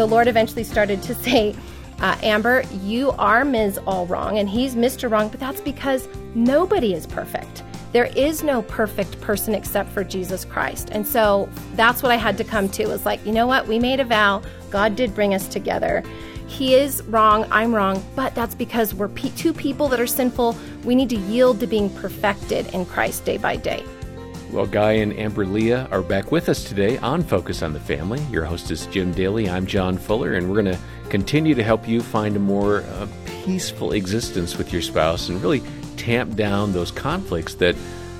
The Lord eventually started to say, uh, Amber, you are Ms. All Wrong and he's Mr. Wrong, but that's because nobody is perfect. There is no perfect person except for Jesus Christ. And so that's what I had to come to was like, you know what? We made a vow. God did bring us together. He is wrong, I'm wrong, but that's because we're pe- two people that are sinful. We need to yield to being perfected in Christ day by day. Well, Guy and Amber Lia are back with us today on Focus on the Family. Your host is Jim Daly. I'm John Fuller, and we're going to continue to help you find a more uh, peaceful existence with your spouse and really tamp down those conflicts that,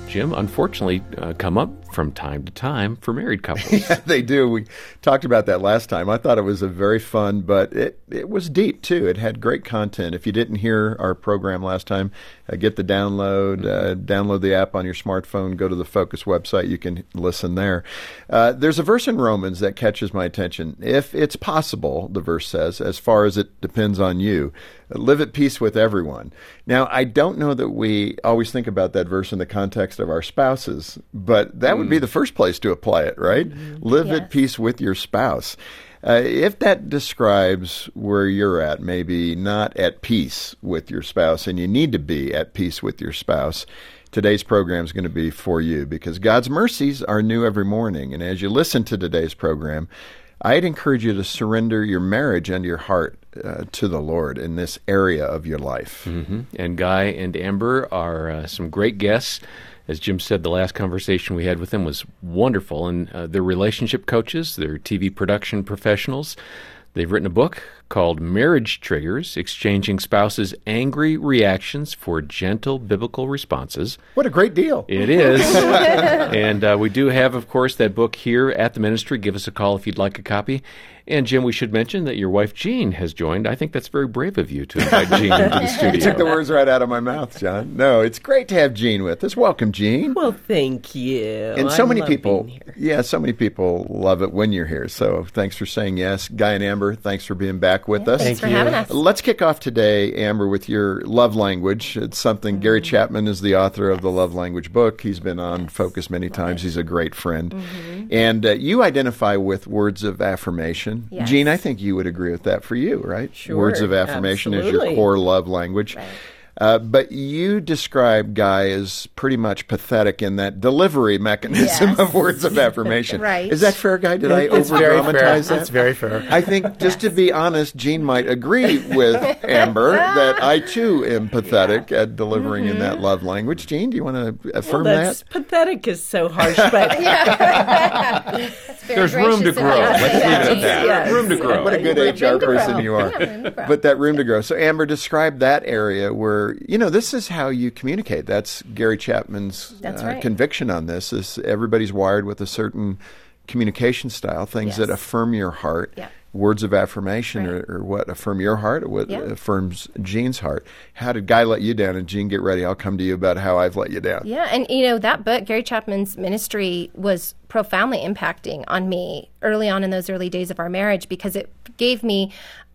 Jim, unfortunately uh, come up from time to time for married couples. Yeah, they do. We talked about that last time. I thought it was a very fun, but it, it was deep too. It had great content. If you didn't hear our program last time, uh, get the download, uh, download the app on your smartphone, go to the Focus website. You can listen there. Uh, there's a verse in Romans that catches my attention. If it's possible, the verse says, as far as it depends on you, live at peace with everyone. Now, I don't know that we always think about that verse in the context of our spouses, but that would be the first place to apply it, right? Live Yes. at peace with your spouse. Uh, if that describes where you're at, maybe not at peace with your spouse, and you need to be at peace with your spouse, today's program is going to be for you because God's mercies are new every morning. And as you listen to today's program, I'd encourage you to surrender your marriage and your heart uh, to the Lord in this area of your life. hmm And Guy and Amber are uh, some great guests. As Jim said, the last conversation we had with them was wonderful. And uh, they're relationship coaches, they're TV production professionals. They've written a book called Marriage Triggers Exchanging Spouses' Angry Reactions for Gentle Biblical Responses. What a great deal! It is. and uh, we do have, of course, that book here at the ministry. Give us a call if you'd like a copy. And Jim, we should mention that your wife Jean has joined. I think that's very brave of you to invite Jean into the studio. You took the words right out of my mouth, John. No, it's great to have Jean with us. Welcome, Jean. Well, thank you. and so I many love people, yeah, so many people love it when you're here. So thanks for saying yes. Guy and Amber, thanks for being back with us. Thanks for having us. Let's kick off today, Amber, with your love language. It's something Gary Mm-hmm. Chapman is the author of the love language book. He's been on Focus many times. He's a great friend. Mm-hmm. And uh, you identify with words of affirmation. Yes. Jean, I think you would agree with that for you, right? Sure, Words of affirmation is your core love language. Uh, but you describe Guy as pretty much pathetic in that delivery mechanism Yes. of words of affirmation. Right. Is that fair, Guy? Did I It's over very fair. dramatize that? It's very fair. I think, just to be honest, Jean might agree with Amber that I too am pathetic at delivering in that love language. Jean, do you want to affirm Well, that's that? pathetic is so harsh, but There's room to grow. Let's leave it at that. Yes. Room to grow. What a good Room HR person grow. you are. Yeah, room to grow. But that room to grow. So, Amber, describe that area where, you know, this is how you communicate. That's Gary Chapman's That's uh, right. conviction on this. Is everybody's wired with a certain communication style, things that affirm your heart. Yeah. Words of affirmation Right. are, are what affirm your heart or what Yeah. affirms Jean's heart. How did Guy let you down? And Jean, get ready. I'll come to you about how I've let you down. Yeah, and you know that book, Gary Chapman's ministry, was profoundly impacting on me early on in those early days of our marriage because it gave me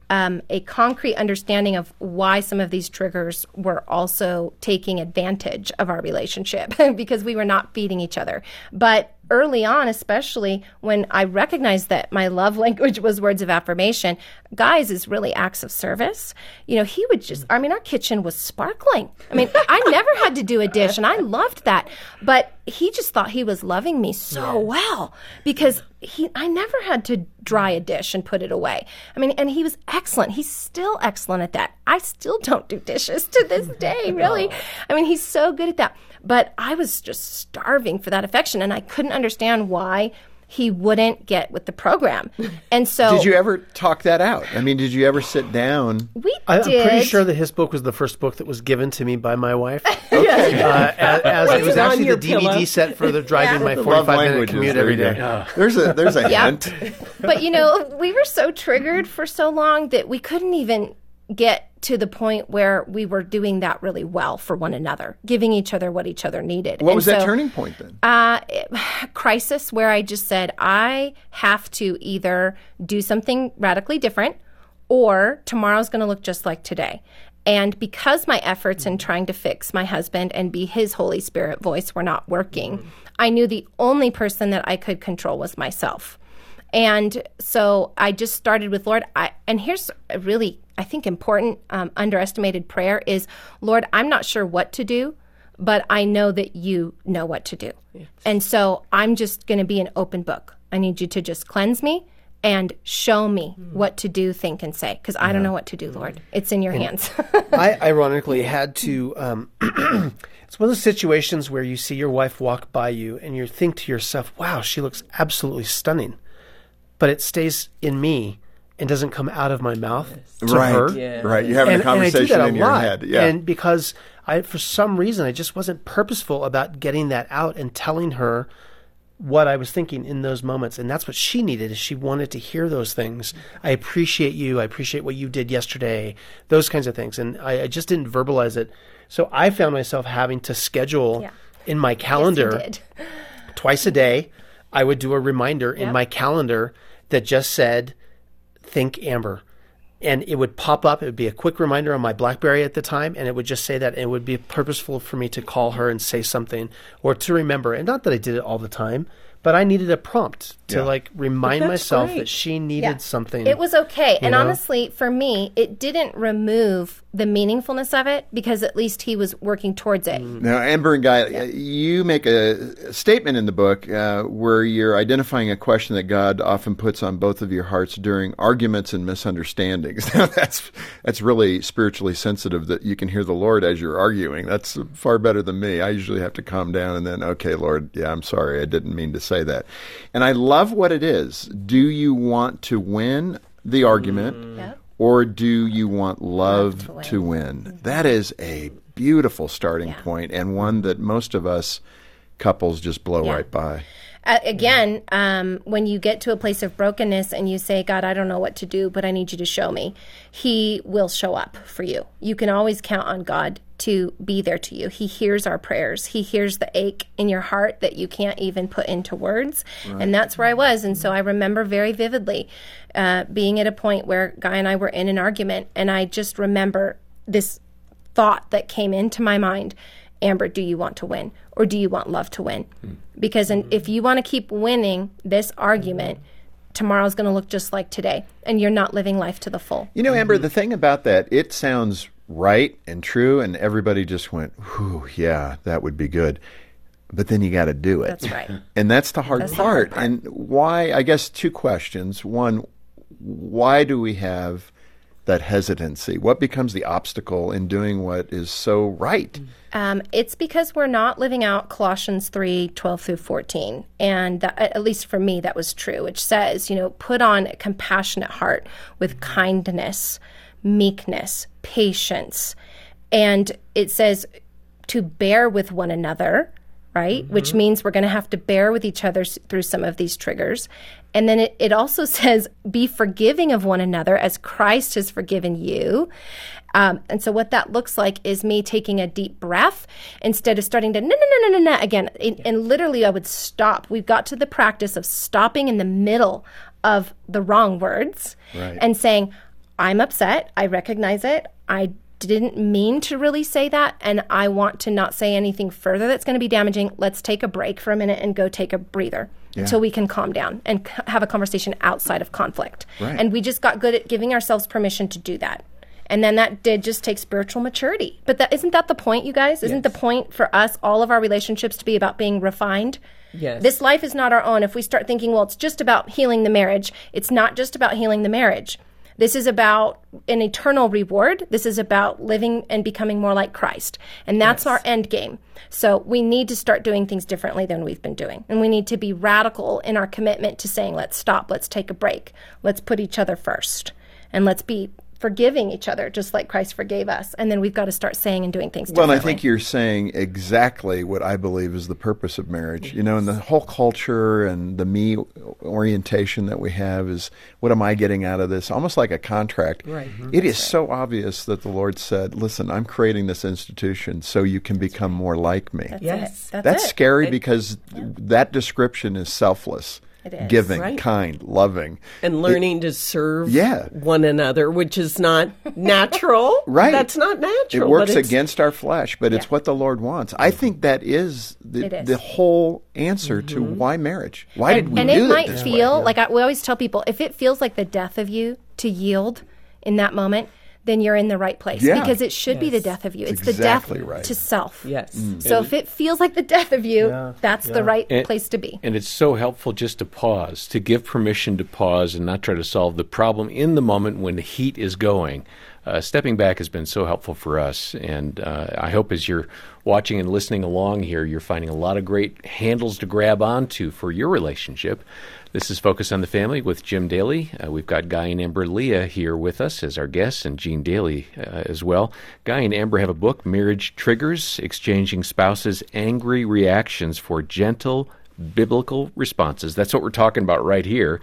um, a concrete understanding of why some of these triggers were also taking advantage of our relationship because we were not feeding each other. But early on, especially when I recognized that my love language was words of affirmation, guys is really acts of service. You know, he would just, I mean, our kitchen was sparkling. I mean, I never had to do a dish and I loved that. But he just thought he was loving me so well because he, I never had to dry a dish and put it away. I mean, and he was excellent. He's still excellent at that. I still don't do dishes to this day, really. I mean, he's so good at that. But I was just starving for that affection and I couldn't understand why he wouldn't get with the program. And so Did you ever talk that out? I mean, did you ever sit down? we I, I'm pretty sure that his book was the first book that was given to me by my wife. uh, as, as it Was was it on actually the DVD pillow? set for the driving my The 45 minute commute every day. every you go. day. There's a there's a Yeah. hint. but you know, we were so triggered for so long that we couldn't even get to the point where we were doing that really well for one another, giving each other what each other needed. What And was that turning point then? Uh, it- crisis where I just said, I have to either do something radically different or tomorrow's going to look just like today. And because my efforts in trying to fix my husband and be his Holy Spirit voice were not working, I knew the only person that I could control was myself. And so I just started with Lord. I, and here's a really, I think, important, um, underestimated prayer is Lord, I'm not sure what to do, but I know that you know what to do. And so I'm just going to be an open book. I need you to just cleanse me and show me what to do, think, and say, because I don't know what to do, Lord. It's in your hands. I ironically had to. Um, it's one of those situations where you see your wife walk by you and you think to yourself, wow, she looks absolutely stunning. But it stays in me and doesn't come out of my mouth to right, her. Yeah. right. You're having and, a conversation and I do that in a your lot. head. Yeah. And because I, for some reason, I just wasn't purposeful about getting that out and telling her what I was thinking in those moments. And that's what she needed is she wanted to hear those things. I appreciate you. I appreciate what you did yesterday. Those kinds of things. And I, I just didn't verbalize it. So I found myself having to schedule Yeah. in my calendar did. twice a day, I would do a reminder in my calendar that just said, Think Amber. And it would pop up. It would be a quick reminder on my Blackberry at the time, and it would just say that. It would be purposeful for me to call her and say something or to remember. And not that I did it all the time, but I needed a prompt to Yeah. like remind myself great. that she needed Yeah. something. It was okay. And know? honestly, for me, it didn't remove the meaningfulness of it because at least he was working towards it. Now, Amber and Guy, uh, you make a statement in the book uh, where you're identifying a question that God often puts on both of your hearts during arguments and misunderstandings. Now, that's that's really spiritually sensitive that you can hear the Lord as you're arguing. That's far better than me. I usually have to calm down and then, okay, Lord, yeah, I'm sorry, I didn't mean to say that. And I love what it is. Do you want to win the argument? Mm. Yep. or do you want love, Love to to win? That is a beautiful starting Yeah. point and one that most of us couples just blow Yeah. right by. Uh, again, um, when you get to a place of brokenness and you say, God, I don't know what to do, but I need you to show me, He will show up for you. You can always count on God to be there to you. He hears our prayers, He hears the ache in your heart that you can't even put into words. And that's where I was. And so I remember very vividly uh, being at a point where Guy and I were in an argument, and I just remember this thought that came into my mind Amber, do you want to win or do you want love to win? Because in, if you want to keep winning this argument, tomorrow's going to look just like today, and you're not living life to the full. You know, Amber, mm-hmm. the thing about that, it sounds right and true, and everybody just went, whew, yeah, that would be good. But then you got to do it. That's right. And that's the hard That's the hard part. And why, I guess, two questions. One, why do we have that hesitancy? What becomes the obstacle in doing what is so right? Um, it's because we're not living out Colossians 3 12 through 14. And that, at least for me, that was true, which says, you know, put on a compassionate heart with kindness, meekness, patience. And it says to bear with one another, right? Which means we're going to have to bear with each other through some of these triggers. And then it, it also says, be forgiving of one another as Christ has forgiven you. Um, and so what that looks like is me taking a deep breath instead of starting to no no no no no no again. And, and literally, I would stop. We've got to the practice of stopping in the middle of the wrong words Right. and saying, "I'm upset. I recognize it. I." Didn't mean to really say that, and I want to not say anything further that's going to be damaging. Let's take a break for a minute and go take a breather until we can calm down and c- have a conversation outside of conflict. Right. And we just got good at giving ourselves permission to do that. And then that did just take spiritual maturity. But that isn't that the point, you guys? Isn't the point for us, all of our relationships, to be about being refined? Yes. This life is not our own. If we start thinking, well, it's just about healing the marriage, it's not just about healing the marriage. This is about an eternal reward. This is about living and becoming more like Christ. And that's our end game. So we need to start doing things differently than we've been doing. And we need to be radical in our commitment to saying, let's stop, let's take a break, let's put each other first, and let's be forgiving each other just like Christ forgave us. And then we've got to start saying and doing things differently. Well, and. I think you're saying exactly what I believe is the purpose of marriage. You know, and the whole culture and the me orientation that we have is what am I getting out of this? Almost like a contract. Right. Mm-hmm. It is so obvious that the Lord said, "Listen, I'm creating this institution so you can become more like me." That's Yes. it. That's, That's it. scary because that description is selfless, It is. giving, Right. kind, loving. and learning to serve Yeah. one another, which is not natural. Right. That's not natural. It works against our flesh, but it's what the Lord wants. I mm-hmm. think that is the, It is. the whole answer to mm-hmm. why marriage. Why did we and do it might this feel way? like I, we always tell people if it feels like the death of you to yield in that moment then you're in the right place Yeah. because it should be the death of you it's exactly the death right. to self Yes. so if it feels like the death of you Yeah, that's the right And- place to be And it's so helpful just to pause, to give permission to pause and not try to solve the problem in the moment when the heat is going. Uh, stepping back has been so helpful for us. And uh, I hope as you're watching and listening along here, you're finding a lot of great handles to grab onto for your relationship. This is Focus on the Family with Jim Daly. Uh, we've got Guy and Amber Lia here with us as our guests, and Jean Daly uh, as well. Guy and Amber have a book, Marriage Triggers Exchanging Spouses' Angry Reactions for Gentle Biblical Responses. That's what we're talking about right here.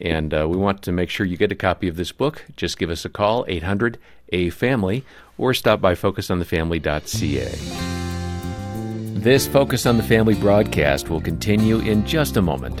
And uh, we want to make sure you get a copy of this book. Just give us a call, 800 A Family, or stop by focusonthefamily.ca. This Focus on the Family broadcast will continue in just a moment.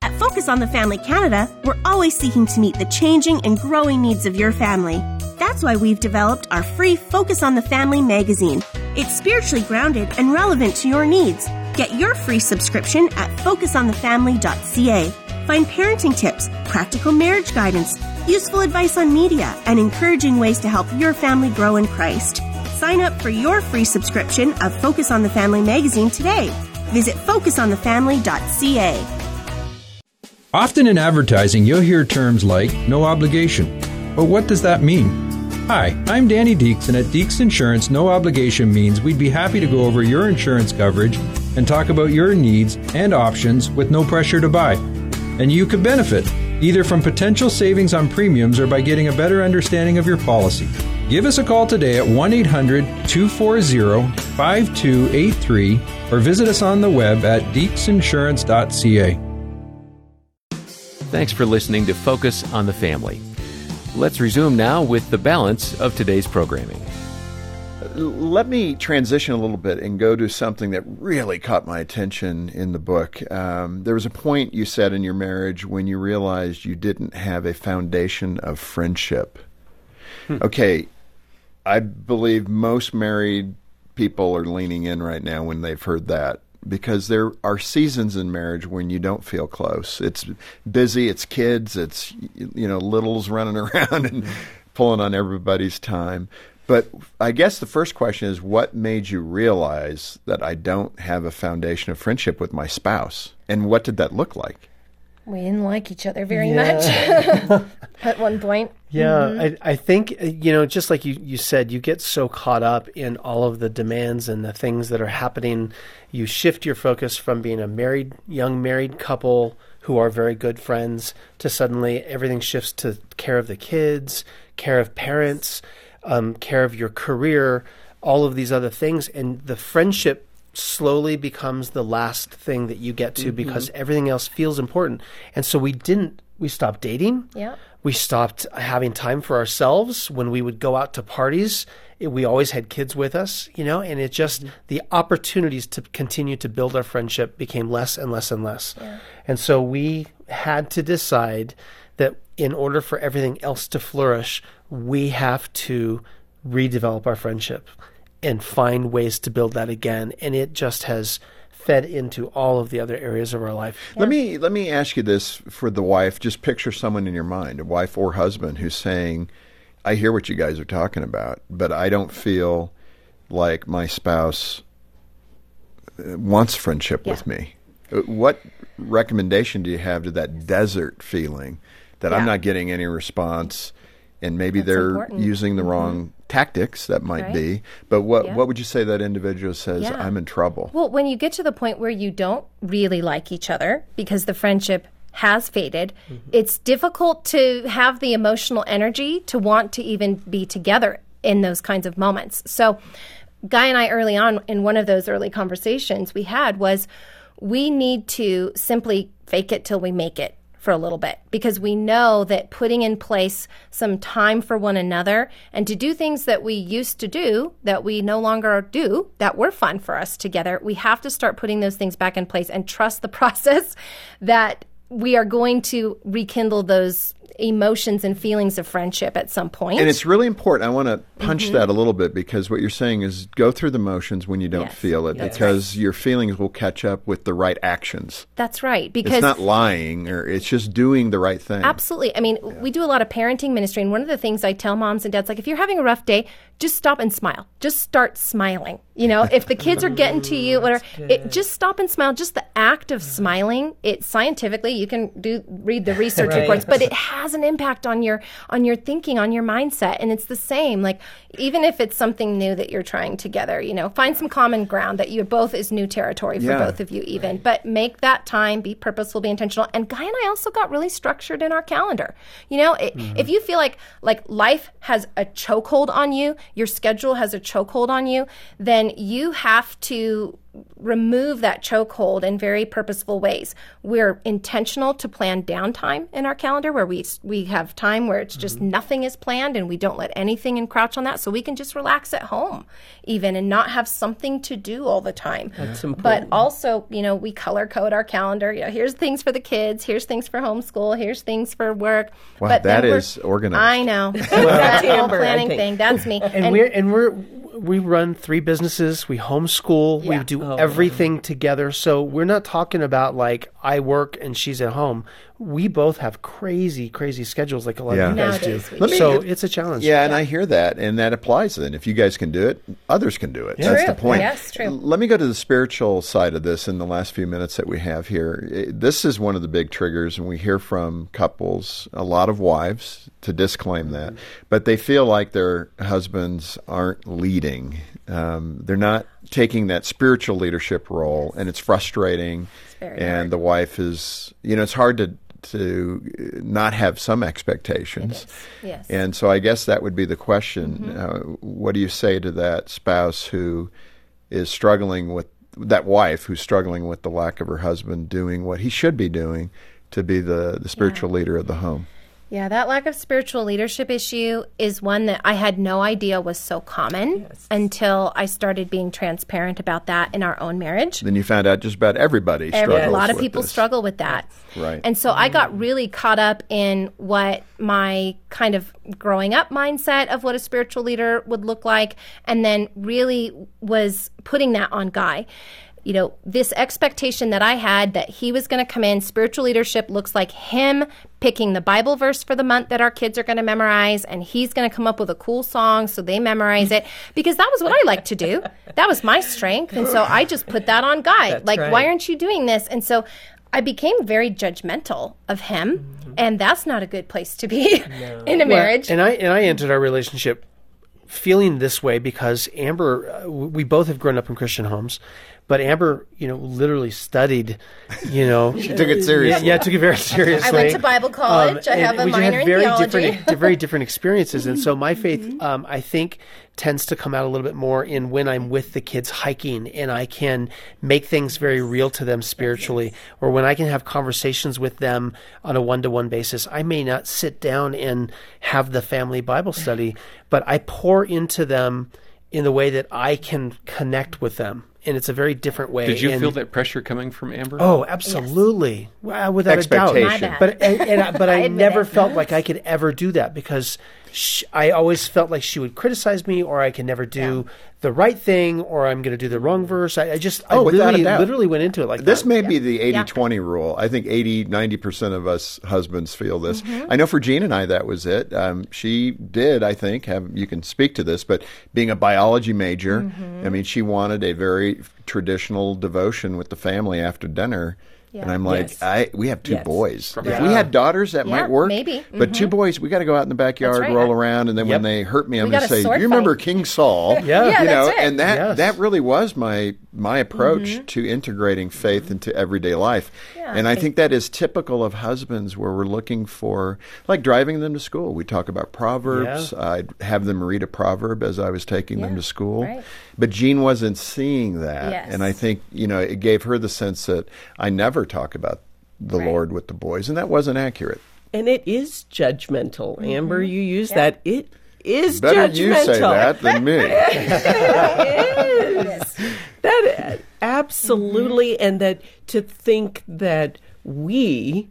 Focus on the Family Canada, we're always seeking to meet the changing and growing needs of your family. That's why we've developed our free Focus on the Family magazine. It's spiritually grounded and relevant to your needs. Get your free subscription at focusonthefamily.ca. Find parenting tips, practical marriage guidance, useful advice on media, and encouraging ways to help your family grow in Christ. Sign up for your free subscription of Focus on the Family magazine today. Visit focusonthefamily.ca. Often in advertising, you'll hear terms like no obligation. But what does that mean? Hi, I'm Danny Deeks, and at Deeks Insurance, no obligation means we'd be happy to go over your insurance coverage and talk about your needs and options with no pressure to buy. And you could benefit, either from potential savings on premiums or by getting a better understanding of your policy. Give us a call today at 1 800 240 5283 or visit us on the web at deeksinsurance.ca. Thanks for listening to Focus on the Family. Let's resume now with the balance of today's programming. Let me transition a little bit and go to something that really caught my attention in the book. Um, there was a point you said in your marriage when you realized you didn't have a foundation of friendship. Okay, I believe most married people are leaning in right now when they've heard that because there are seasons in marriage when you don't feel close. It's busy, it's kids, it's you know littles running around and pulling on everybody's time. But I guess the first question is what made you realize that I don't have a foundation of friendship with my spouse? And what did that look like? we didn't like each other very much at one point Yeah, I, I think uh, you know, just like you, you said, you get so caught up in all of the demands and the things that are happening. You shift your focus from being a married young married couple who are very good friends to suddenly everything shifts to care of the kids, care of parents, um, care of your career, all of these other things, and the friendship slowly becomes the last thing that you get to mm-hmm. because everything else feels important. And so we didn't. We stopped dating. Yeah. We stopped having time for ourselves when we would go out to parties. It, we always had kids with us, you know, and it just mm-hmm. the opportunities to continue to build our friendship became less and less and less. And so we had to decide that in order for everything else to flourish, we have to redevelop our friendship and find ways to build that again. And it just has fed into all of the other areas of our life. Let me let me ask you this for the wife. Just picture someone in your mind, a wife or husband, who's saying, "I hear what you guys are talking about, but I don't feel like my spouse uh, wants friendship with me." Uh, What recommendation do you have to that desert feeling that I'm not getting any response, and maybe That's they're important. Mm-hmm. using the wrong tactics? That might Right. be. But what Yeah. what would you say that individual says? Yeah. I'm in trouble. Well, when you get to the point where you don't really like each other because the friendship has faded, mm-hmm. it's difficult to have the emotional energy to want to even be together in those kinds of moments. So, Guy and I, early on in one of those early conversations we had, was we need to simply fake it till we make it for a little bit because we know that putting in place some time for one another and to do things that we used to do that we no longer do that were fun for us together, we have to start putting those things back in place and trust the process that we are going to rekindle those emotions and feelings of friendship at some point. And it's really important. I want to punch mm-hmm. that a little bit because what you're saying is go through the motions when you don't Yes, feel it that's because your feelings will catch up with the right actions. That's right. Because It's not lying or it's just doing the right thing. Absolutely. I mean, we do a lot of parenting ministry, and one of the things I tell moms and dads, like, if you're having a rough day, just stop and smile. Just start smiling. You know, if the kids are getting to you, whatever, it, just stop and smile. Just the act of mm-hmm. smiling, it scientifically, you can do read the research Right. reports, but it has an impact on your on your thinking, on your mindset, and it's the same. Like, even if it's something new that you're trying together, you know, find some common ground that you both is new territory for Yeah. both of you, even. But make that time, be purposeful, be intentional. And Guy and I also got really structured in our calendar. You know, it, mm-hmm. if you feel like like life has a chokehold on you, your schedule has a chokehold on you, then you have to remove that chokehold in very purposeful ways. We're intentional to plan downtime in our calendar where we we have time where it's just mm-hmm. nothing is planned and we don't let anything encroach on that so we can just relax at home even and not have something to do all the time. That's important. But also, you know, we color code our calendar. You know, here's things for the kids, here's things for homeschool, here's things for work. Wow, but then that we're- is organized. I know. that whole planning thing. That's me. and, we're and we're we run three businesses. We homeschool. We Yeah. Oh, do everything together. So we're not talking about like I work and she's at home. We both have crazy, crazy schedules like a lot Yeah. of you guys Nowadays, do. Let me- so it's a challenge. Yeah, and I hear that, and that applies then. If you guys can do it, others can do it. That's True. the point. Yes, true. Let me go to the spiritual side of this in the last few minutes that we have here. This is one of the big triggers, and we hear from couples, a lot of wives, to disclaim that, but they feel like their husbands aren't leading. Um, they're not taking that spiritual leadership role, and it's frustrating. very and hard. the wife is, you know, it's hard to to not have some expectations. Yes. And so I guess that would be the question. Uh, what do you say to that spouse who is struggling with that wife who's struggling with the lack of her husband doing what he should be doing to be the, the spiritual leader of the home? Yeah, that lack of spiritual leadership issue is one that I had no idea was so common until I started being transparent about that in our own marriage. Then you found out just about everybody Every- struggles a lot of with people this. struggle with that. Right. And so I got really caught up in what my kind of growing up mindset of what a spiritual leader would look like, and then really was putting that on Guy. You know, this expectation that I had that he was going to come in, spiritual leadership looks like him picking the Bible verse for the month that our kids are going to memorize, and he's going to come up with a cool song so they memorize it because that was what I like to do. That was my strength. And so I just put that on Guy. That's like, right. why aren't you doing this? And so I became very judgmental of him, and that's not a good place to be in a Well, marriage. and I and I entered our relationship feeling this way because Amber, uh, we both have grown up in Christian homes, but Amber, you know, literally studied, you know, She took it seriously. Yeah, took it very seriously. I went to Bible college. I and have a minor in very theology. different, di- very different experiences, and so my faith, Mm-hmm. um, I think, tends to come out a little bit more in when I'm with the kids hiking, and I can make things very real to them spiritually, or when I can have conversations with them on a one-to-one basis. I may not sit down and have the family Bible study, but I pour into them in the way that I can connect with them and it's a very different way. Did you And- feel that pressure coming from Amber? Oh, absolutely, Well, without a doubt. Expectation. My bad. But and, and I, but I, admit never it. felt like I could ever do that because sh I always felt like she would criticize me, or I can never do the right thing, or I'm going to do the wrong mm. verse. I, I just Oh, I without a really, doubt. literally went into it like This that. may be the 80 20 rule. I think 80, 90% of us husbands feel this. Mm-hmm. I know for Jean and I, that was it. Um, she did, I think, have, you can speak to this, but being a biology major, mm-hmm. I mean, she wanted a very traditional devotion with the family after dinner. Yeah. And I'm like, Yes. I we have two Yes. boys. If we had daughters, that Yeah, might work. maybe. But mm-hmm. two boys, we got to go out in the backyard, right. roll around, and then Yep. when they hurt me, I'm going to say, sword "You remember. King Saul?" Yeah. Yeah, you know, that's it. and that Yes. that really was my my approach mm-hmm. to integrating faith into everyday life. Yeah. and I think that is typical of husbands where we're looking for like driving them to school. We talk about proverbs. Yeah. I'd have them read a proverb as I was taking them to school. right. But Jean wasn't seeing that. Yes. And I think, you know, it gave her the sense that I never talk about the Right. Lord with the boys, and that wasn't accurate. And it is judgmental. Mm-hmm. Amber, you use that. It is judgmental. Better judgmental. you say that than me. That absolutely, and that to think that we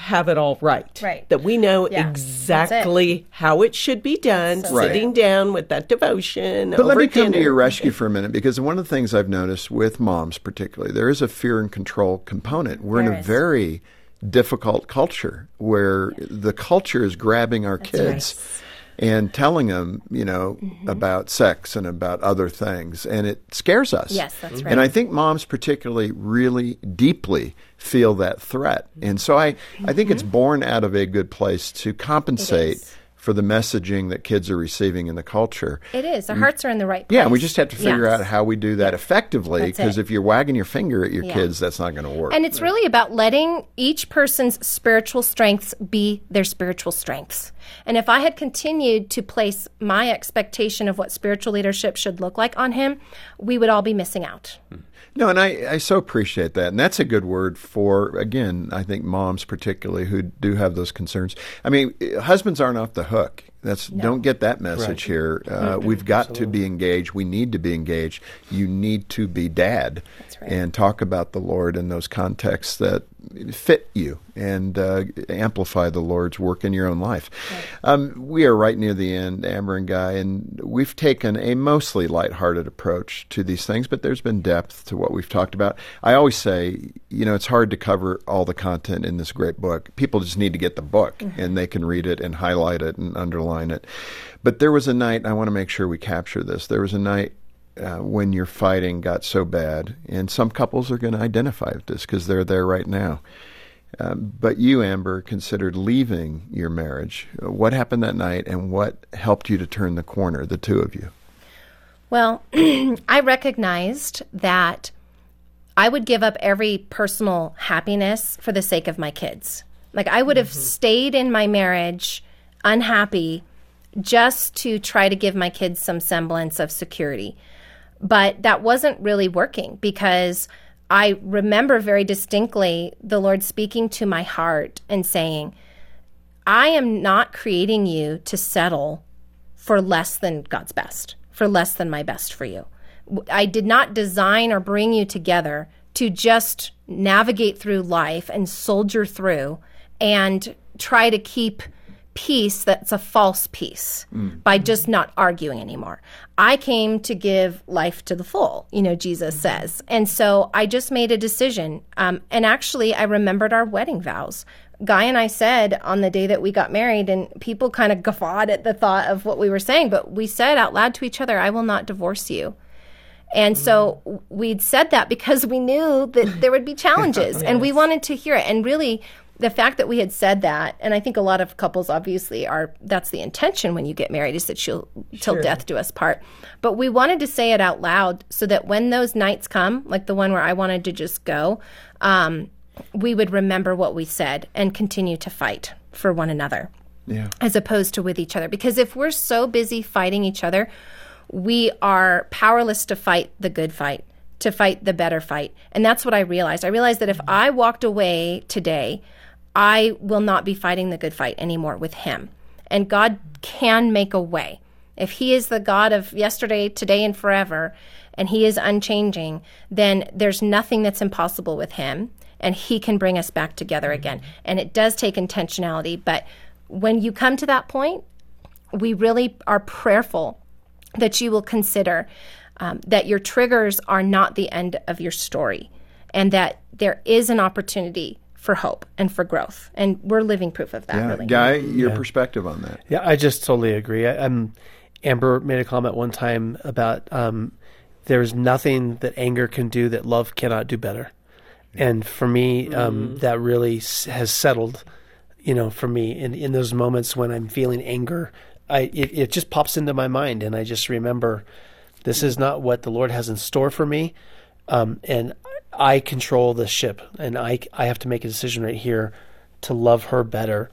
have it all right. Right. That we know Yeah, exactly how it should be done, So Right. sitting down with that devotion. But let over me come to your rescue for a minute because one of the things I've noticed with moms, particularly, there is a fear and control component. We're in a is. very difficult culture where the culture is grabbing our kids and telling them, you know, Mm-hmm. about sex and about other things, and it scares us. Yes, that's right. And I think moms, particularly, really deeply feel that threat, and so I, I think it's born out of a good place to compensate. For the messaging that kids are receiving in the culture, It is. Our mm. hearts are in the right place. yeah, and we just have to figure Yes. out how we do that effectively. Because if you're wagging your finger at your Yeah. kids, that's not going to work. And it's really about letting each person's spiritual strengths be their spiritual strengths. And if I had continued to place my expectation of what spiritual leadership should look like on him, we would all be missing out. Hmm. no, and I, I so appreciate that. And that's a good word for, again, I think moms particularly who do have those concerns. I mean, husbands aren't off the hook. That's don't get that message here. Uh, we've got to be engaged. We need to be engaged. You need to be dad right. and talk about the Lord in those contexts that fit you and uh, amplify the Lord's work in your own life. Um, we are right near the end, Amber and Guy, and we've taken a mostly lighthearted approach to these things, but there's been depth to what we've talked about. I always say, you know, it's hard to cover all the content in this great book. People just need to get the book and they can read it and highlight it and underline it. But there was a night, I want to make sure we capture this. There was a night uh, when your fighting got so bad, and some couples are going to identify with this because they're there right now. Um, but you, Amber, considered leaving your marriage. What happened that night, and what helped you to turn the corner, the two of you? Well, I recognized that I would give up every personal happiness for the sake of my kids. Like I would have stayed in my marriage unhappy just to try to give my kids some semblance of security. But that wasn't really working because I remember very distinctly the Lord speaking to my heart and saying, I am not creating you to settle for less than God's best, for less than my best for you. I did not design or bring you together to just navigate through life and soldier through and try to keep peace that's a false peace by just not arguing anymore. I came to give life to the full, you know, Jesus says. And so I just made a decision. Um, and actually, I remembered our wedding vows. Guy and I said on the day that we got married, and people kind of guffawed at the thought of what we were saying, but we said out loud to each other, I will not divorce you. And so we'd said that because we knew that there would be challenges and we wanted to hear it. And really, the fact that we had said that, and I think a lot of couples obviously are, that's the intention when you get married is that she'll, till death do us part. But we wanted to say it out loud so that when those nights come, like the one where I wanted to just go, um, we would remember what we said and continue to fight for one another Yeah. as opposed to with each other. Because if we're so busy fighting each other, we are powerless to fight the good fight, to fight the better fight. And that's what I realized. I realized that if I walked away today, I will not be fighting the good fight anymore with him. And God can make a way. If he is the God of yesterday, today, and forever, and He is unchanging, then there's nothing that's impossible with Him, and He can bring us back together again. And it does take intentionality, but when you come to that point, we really are prayerful that you will consider um, that your triggers are not the end of your story and that there is an opportunity for hope and for growth. And we're living proof of that, Yeah, really. Guy, your perspective on that? Yeah, I just totally agree. I, um, Amber made a comment one time about um, there's nothing that anger can do that love cannot do better. And for me, um, that really has settled, you know, for me in, in those moments when I'm feeling anger, I it, it just pops into my mind, and I just remember this is not what the Lord has in store for me, um, and I control the ship, and I I have to make a decision right here to love her better,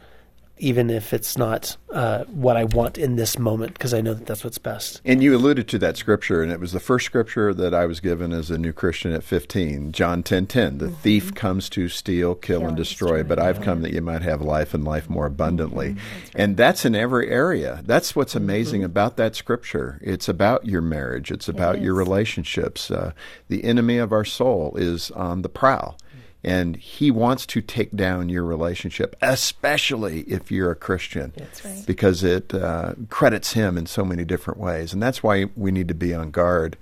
even if it's not uh, what I want in this moment, because I know that that's what's best. And you alluded to that scripture, and it was the first scripture that I was given as a new Christian at 15, John 10:10. The thief comes to steal, kill, and destroy, but I've come that you might have life and life more abundantly. And that's in every area. That's what's amazing about that scripture. It's about your marriage. It's about your relationships. Uh, the enemy of our soul is on the prowl. And he wants to take down your relationship, especially if you're a Christian, right. because it uh, credits him in so many different ways. And that's why we need to be on guard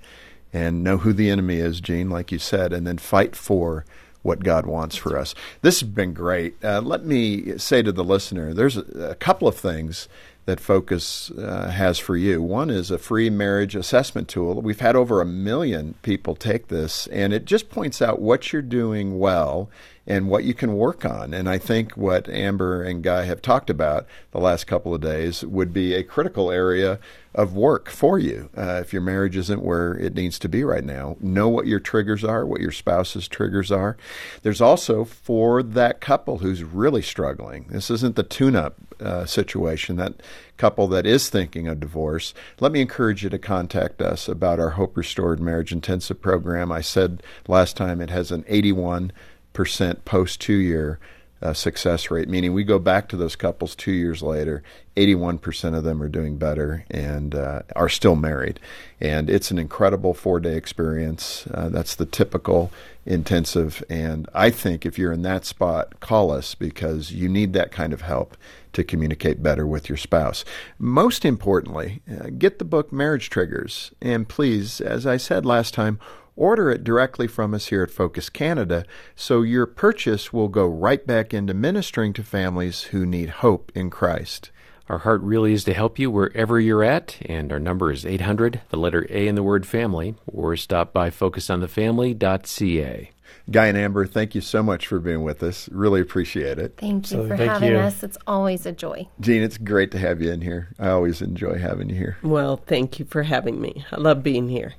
and know who the enemy is, Jean, like you said, and then fight for what God wants for us. This has been great. Uh, let me say to the listener there's a, a couple of things that Focus uh, has for you. One is a free marriage assessment tool. We've had over a million people take this, and it just points out what you're doing well and what you can work on. And I think what Amber and Guy have talked about the last couple of days would be a critical area of work for you uh, if your marriage isn't where it needs to be right now. Know what your triggers are, what your spouse's triggers are. There's also for that couple who's really struggling. This isn't the tune up uh, situation, that couple that is thinking of divorce. Let me encourage you to contact us about our Hope Restored Marriage Intensive program. I said last time it has an 81 percent post two year uh, success rate, meaning we go back to those couples two years later, 81% of them are doing better and uh, are still married. And it's an incredible four day experience. Uh, that's the typical intensive. And I think if you're in that spot, call us because you need that kind of help to communicate better with your spouse. Most importantly, uh, get the book Marriage Triggers. And please, as I said last time, order it directly from us here at Focus Canada so your purchase will go right back into ministering to families who need hope in Christ. Our heart really is to help you wherever you're at, and our number is 800, the letter A in the word family, or stop by focusonthefamily.ca. Guy and Amber, thank you so much for being with us. Really appreciate it. Thank you So, for thank having you. us. It's always a joy. Jean, it's great to have you in here. I always enjoy having you here. Well, thank you for having me. I love being here.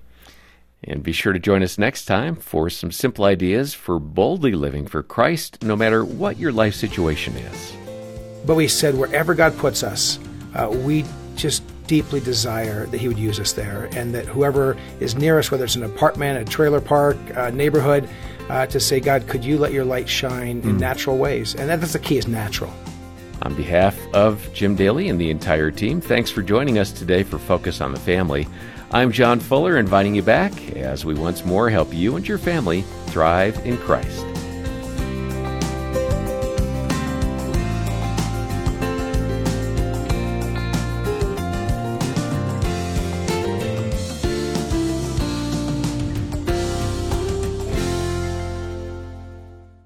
And be sure to join us next time for some simple ideas for boldly living for Christ, no matter what your life situation is. But we said wherever God puts us, uh, we just deeply desire that He would use us there, and that whoever is near us, whether it's an apartment, a trailer park, a neighborhood, uh, to say, God, could you let your light shine in natural ways? And that's the key is natural. On behalf of Jim Daly and the entire team, thanks for joining us today for Focus on the Family. I'm John Fuller, inviting you back as we once more help you and your family thrive in Christ.